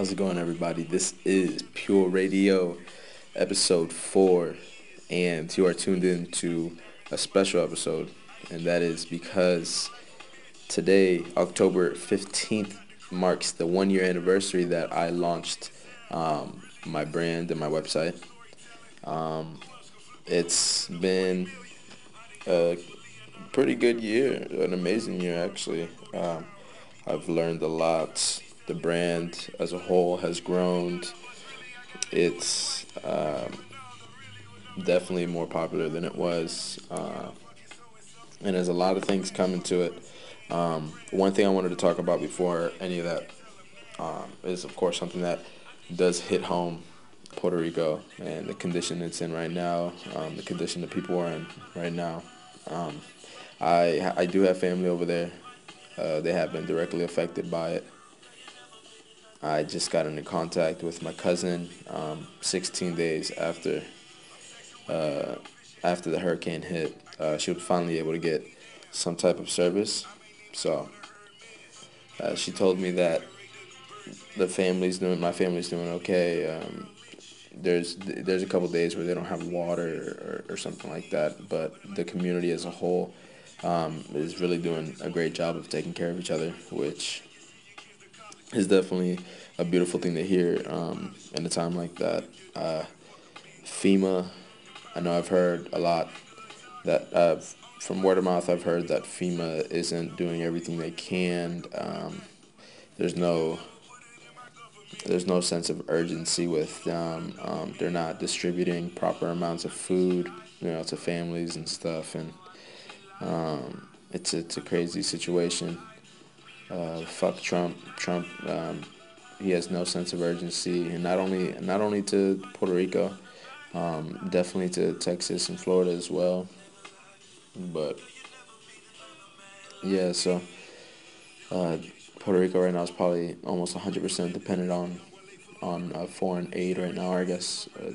How's it going, everybody? This is Pure Radio, episode four, and you are tuned in to a special episode, and that is because today, October 15th, marks the one year anniversary that I launched um, my brand and my website. Um, it's been a pretty good year, an amazing year, actually. Um, I've learned a lot the brand as a whole has grown. It's um, definitely more popular than it was, uh, and there's a lot of things coming to it. Um, one thing I wanted to talk about before any of that um, is, of course, something that does hit home Puerto Rico and the condition it's in right now, um, the condition that people are in right now. Um, I I do have family over there. Uh, they have been directly affected by it. I just got into contact with my cousin um, 16 days after uh, after the hurricane hit. Uh, she was finally able to get some type of service. So uh, she told me that the family's doing, my family's doing okay. Um, there's there's a couple days where they don't have water or, or something like that, but the community as a whole um, is really doing a great job of taking care of each other, which is definitely a beautiful thing to hear um, in a time like that. Uh, FEMA, I know I've heard a lot that uh, from word of mouth, I've heard that FEMA isn't doing everything they can. Um, there's no there's no sense of urgency with them. Um, they're not distributing proper amounts of food, you know, to families and stuff, and um, it's it's a crazy situation uh, fuck Trump. Trump, um, he has no sense of urgency, and not only not only to Puerto Rico, um, definitely to Texas and Florida as well. But yeah, so uh, Puerto Rico right now is probably almost 100% dependent on on uh, foreign aid right now. I guess uh,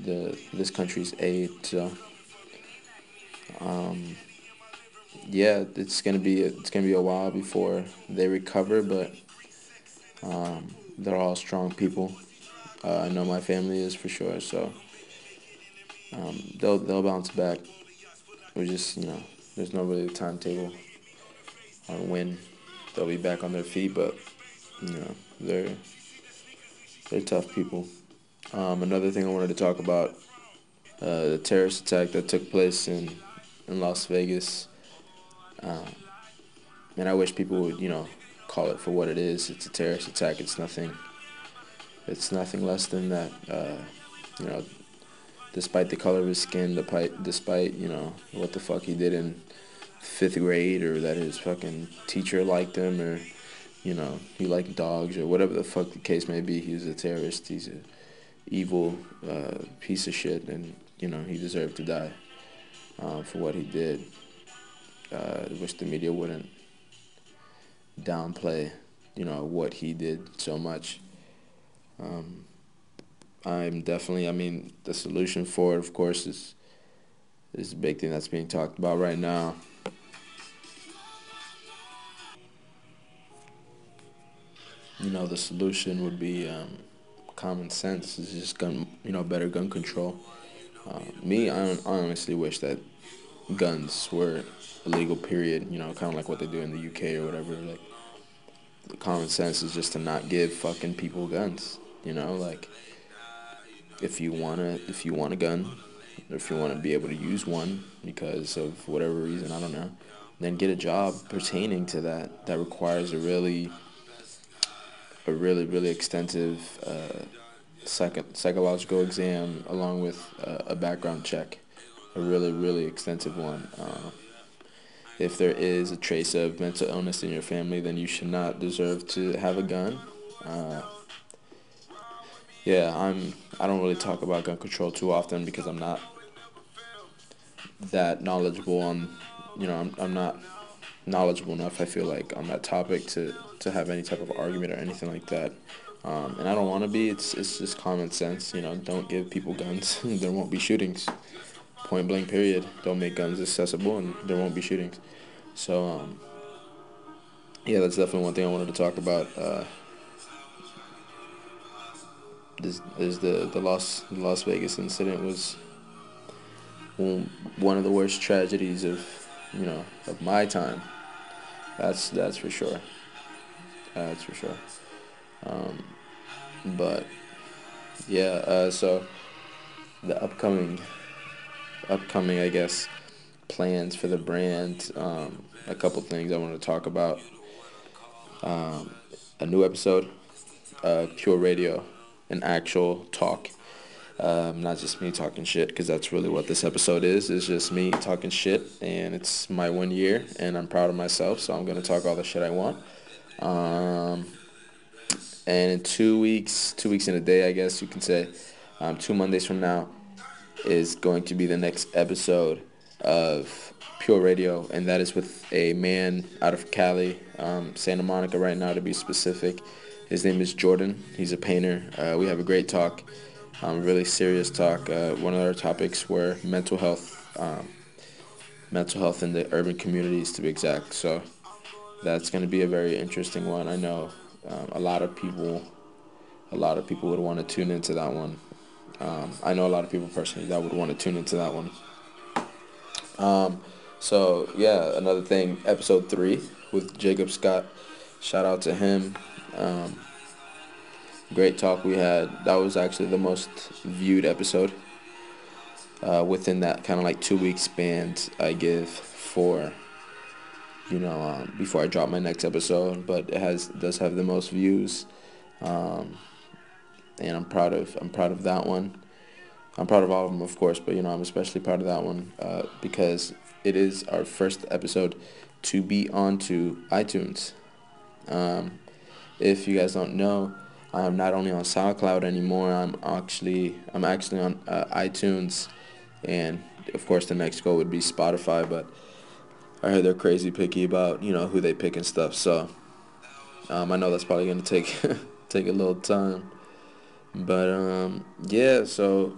the this country's aid. So. Um, yeah, it's gonna be it's gonna be a while before they recover, but um, they're all strong people. Uh, I know my family is for sure, so um, they'll they'll bounce back. We just you know, there's no really timetable on when they'll be back on their feet, but you know they're they're tough people. Um, another thing I wanted to talk about uh, the terrorist attack that took place in in Las Vegas. Um, and I wish people would, you know, call it for what it is. It's a terrorist attack. It's nothing. It's nothing less than that. Uh, you know, despite the color of his skin, despite you know what the fuck he did in fifth grade, or that his fucking teacher liked him, or you know he liked dogs, or whatever the fuck the case may be. He's a terrorist. He's a evil uh, piece of shit, and you know he deserved to die uh, for what he did uh, wish the media wouldn't downplay, you know, what he did so much. Um, I'm definitely, I mean, the solution for it, of course, is is a big thing that's being talked about right now. You know, the solution would be um, common sense. Is just gun, you know, better gun control. Uh, me, I honestly wish that guns were illegal. Period. You know, kind of like what they do in the UK or whatever. Like, common sense is just to not give fucking people guns. You know, like if you wanna if you want a gun, or if you want to be able to use one because of whatever reason, I don't know, then get a job pertaining to that that requires a really a really really extensive uh, psych- psychological exam along with uh, a background check a really, really extensive one. Uh, if there is a trace of mental illness in your family, then you should not deserve to have a gun. Uh, yeah, I'm. I don't really talk about gun control too often because I'm not that knowledgeable on. You know, I'm. I'm not knowledgeable enough. I feel like on that topic to to have any type of argument or anything like that. Um, and I don't want to be. It's it's just common sense. You know, don't give people guns. there won't be shootings point blank period. Don't make guns accessible, and there won't be shootings. So, um, yeah, that's definitely one thing I wanted to talk about. Uh, this is the the Las Las Vegas incident was one of the worst tragedies of you know of my time. That's that's for sure. That's for sure. Um, but yeah, uh, so the upcoming upcoming I guess plans for the brand. Um, a couple things I want to talk about. Um, a new episode, Pure Radio, an actual talk. Um, not just me talking shit, because that's really what this episode is. It's just me talking shit, and it's my one year, and I'm proud of myself, so I'm going to talk all the shit I want. Um, and in two weeks, two weeks in a day, I guess you can say, um, two Mondays from now, is going to be the next episode of Pure Radio, and that is with a man out of Cali, um, Santa Monica right now to be specific. His name is Jordan. He's a painter. Uh, we have a great talk, um, really serious talk. Uh, one of our topics were mental health, um, mental health in the urban communities to be exact. So that's going to be a very interesting one. I know um, a lot of people, a lot of people would want to tune into that one. Um, I know a lot of people personally that would want to tune into that one. Um, so yeah, another thing, episode three with Jacob Scott. Shout out to him. Um, great talk we had. That was actually the most viewed episode uh, within that kind of like two week span I give for you know um, before I drop my next episode. But it has does have the most views, um, and I'm proud of I'm proud of that one. I'm proud of all of them, of course, but you know I'm especially proud of that one uh, because it is our first episode to be onto iTunes. Um, if you guys don't know, I am not only on SoundCloud anymore. I'm actually I'm actually on uh, iTunes, and of course the next goal would be Spotify. But I heard they're crazy picky about you know who they pick and stuff. So um, I know that's probably gonna take take a little time. But um, yeah, so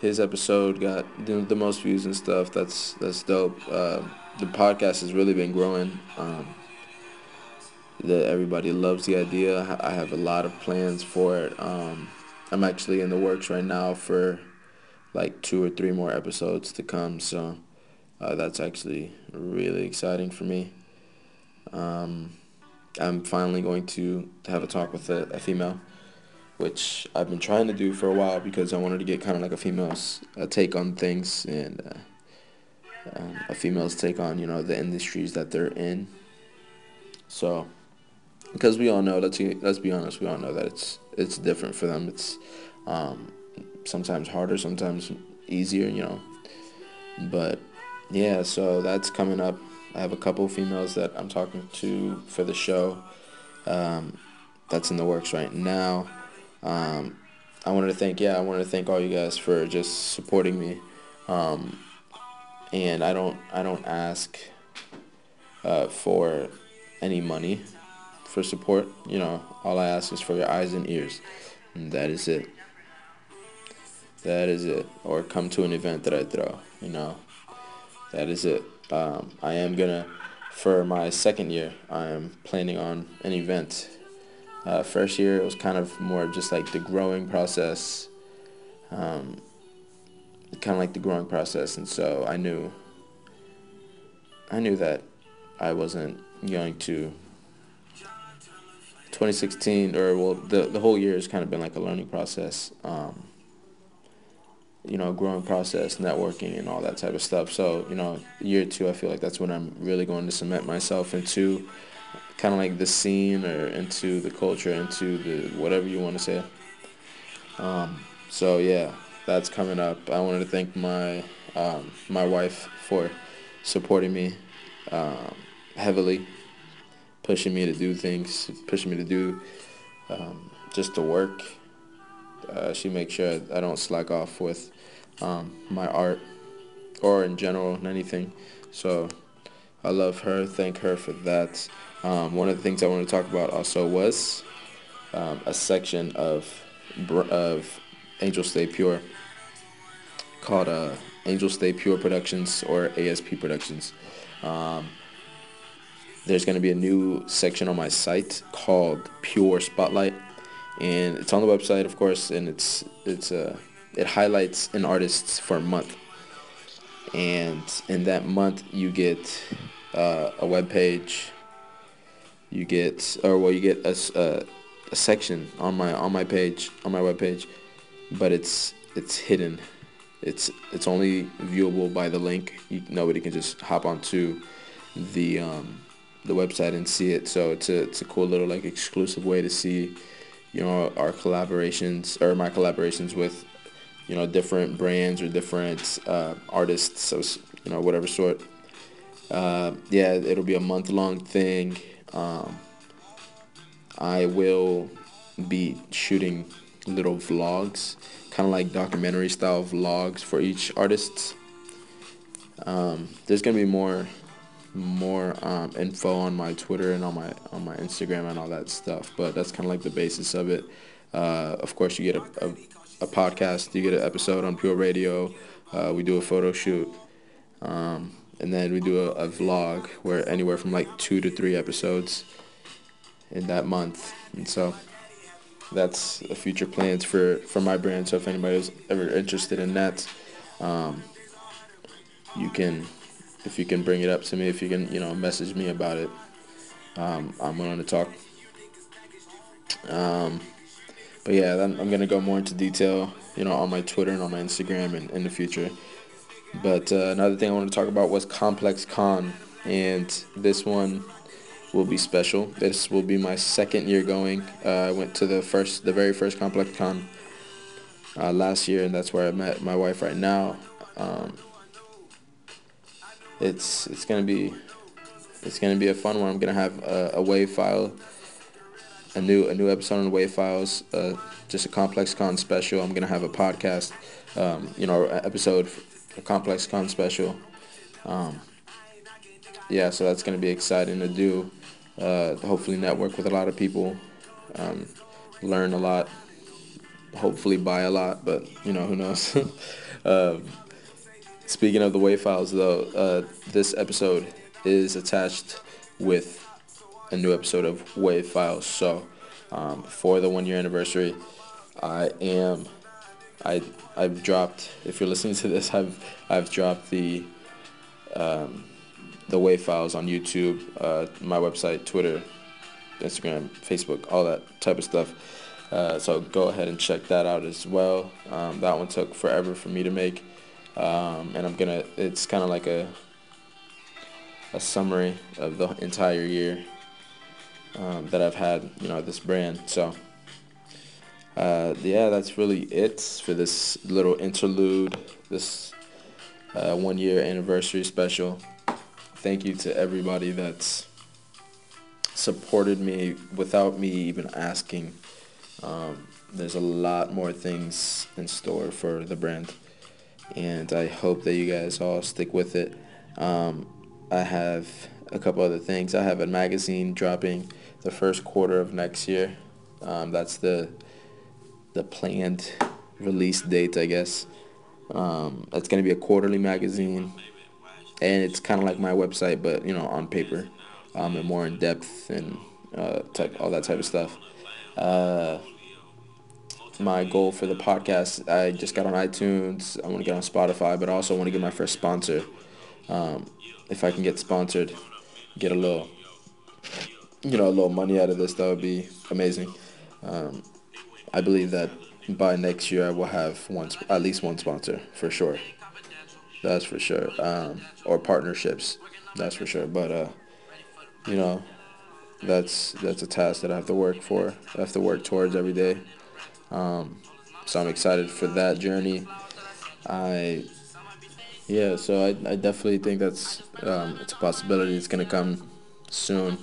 his episode got the, the most views and stuff. That's that's dope. Uh, the podcast has really been growing. Um, that everybody loves the idea. I have a lot of plans for it. Um, I'm actually in the works right now for like two or three more episodes to come. So uh, that's actually really exciting for me. Um, I'm finally going to have a talk with a, a female which I've been trying to do for a while because I wanted to get kind of like a female's uh, take on things and uh, um, a female's take on you know the industries that they're in. So, because we all know, let's let's be honest, we all know that it's it's different for them. It's um, sometimes harder, sometimes easier, you know. But yeah, so that's coming up. I have a couple females that I'm talking to for the show. Um, that's in the works right now. Um, I wanted to thank yeah I wanted to thank all you guys for just supporting me, um, and I don't I don't ask uh, for any money for support. You know all I ask is for your eyes and ears, and that is it. That is it. Or come to an event that I throw. You know, that is it. Um, I am gonna for my second year. I am planning on an event uh, first year, it was kind of more just like the growing process, um, kind of like the growing process, and so I knew, I knew that I wasn't going to. 2016, or well, the the whole year has kind of been like a learning process. Um, you know, growing process, networking, and all that type of stuff. So, you know, year two, I feel like that's when I'm really going to cement myself into kind of like the scene or into the culture, into the whatever you want to say. Um, so yeah, that's coming up. I wanted to thank my um, my wife for supporting me um, heavily, pushing me to do things, pushing me to do um, just to work. Uh, she makes sure I don't slack off with um, my art or in general anything. So I love her. Thank her for that. Um, one of the things I want to talk about also was um, a section of of Angels Stay Pure called uh, Angels Stay Pure Productions or ASP Productions. Um, there's going to be a new section on my site called Pure Spotlight, and it's on the website, of course, and it's it's uh, it highlights an artist for a month, and in that month you get uh, a web page. You get, or well, you get a, a, a section on my on my page on my web page, but it's it's hidden. It's it's only viewable by the link. You, nobody can just hop onto the um, the website and see it. So it's a it's a cool little like exclusive way to see, you know, our collaborations or my collaborations with, you know, different brands or different uh, artists. So you know whatever sort. Uh, yeah, it'll be a month long thing. Um, I will be shooting little vlogs, kind of like documentary style vlogs for each artist. Um, there's gonna be more more um, info on my Twitter and on my on my Instagram and all that stuff. But that's kind of like the basis of it. Uh, of course, you get a, a, a, podcast, you get an episode on Pure Radio. Uh, we do a photo shoot, um, and then we do a, a, vlog where anywhere from like two to three episodes in that month. And so that's a future plans for for my brand. So if anybody's ever interested in that, um, you can if you can bring it up to me, if you can, you know, message me about it, um, I'm willing to talk. Um, but yeah, I'm, I'm gonna go more into detail, you know, on my Twitter and on my Instagram in, in the future. But uh, another thing I want to talk about was Complex Con, and this one will be special. This will be my second year going. Uh, I went to the first, the very first Complex Con uh, last year, and that's where I met my wife right now. Um, it's it's gonna be it's gonna be a fun one. I'm gonna have a, a WAV file, a new a new episode on WAV files, uh, just a complex con special. I'm gonna have a podcast, um, you know, episode, a complex con special. Um, yeah, so that's gonna be exciting to do. Uh, hopefully, network with a lot of people, um, learn a lot. Hopefully, buy a lot, but you know who knows. Um, Speaking of the WAV files, though, uh, this episode is attached with a new episode of WAV files. So, um, for the one year anniversary, I am, I I've dropped. If you're listening to this, I've I've dropped the um, the WAV files on YouTube, uh, my website, Twitter, Instagram, Facebook, all that type of stuff. Uh, so go ahead and check that out as well. Um, that one took forever for me to make um, and I'm gonna. It's kind of like a a summary of the entire year um, that I've had, you know, this brand. So, uh, yeah, that's really it for this little interlude, this uh, one year anniversary special. Thank you to everybody that's supported me without me even asking. Um, there's a lot more things in store for the brand and I hope that you guys all stick with it. Um, I have a couple other things. I have a magazine dropping the first quarter of next year. Um, that's the the planned release date, I guess. Um, it's gonna be a quarterly magazine, and it's kind of like my website, but you know, on paper, um, and more in depth and uh, type all that type of stuff. Uh, my goal for the podcast. I just got on iTunes. I want to get on Spotify, but I also want to get my first sponsor. Um, if I can get sponsored, get a little, you know, a little money out of this, that would be amazing. Um, I believe that by next year I will have one, at least one sponsor for sure. That's for sure. Um, or partnerships, that's for sure. But uh, you know, that's that's a task that I have to work for. I have to work towards every day. Um, so I'm excited for that journey. I yeah, so I, I definitely think that's um, it's a possibility. It's gonna come soon.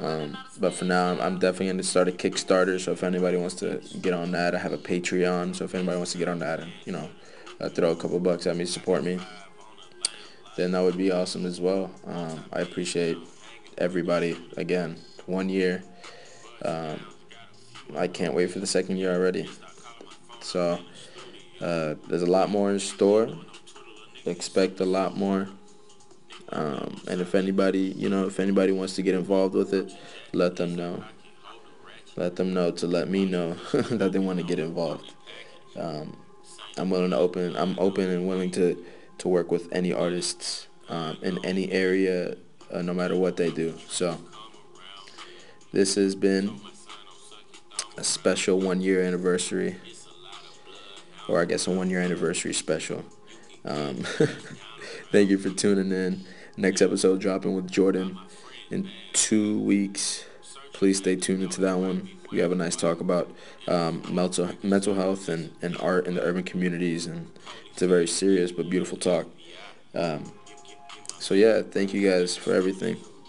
Um, but for now, I'm definitely going to start a Kickstarter. So if anybody wants to get on that, I have a Patreon. So if anybody wants to get on that and you know uh, throw a couple bucks at me, support me, then that would be awesome as well. Um, I appreciate everybody again. One year. Um, I can't wait for the second year already. So uh, there's a lot more in store. Expect a lot more. Um, and if anybody, you know, if anybody wants to get involved with it, let them know. let them know to let me know that they want to get involved. Um, I'm willing to open. I'm open and willing to to work with any artists um, in any area, uh, no matter what they do. So this has been a special one year anniversary, or I guess a one year anniversary special. Um, thank you for tuning in. Next episode dropping with Jordan in two weeks. Please stay tuned into that one. We have a nice talk about um, mental mental health and, and art in the urban communities, and it's a very serious but beautiful talk. Um, so yeah, thank you guys for everything.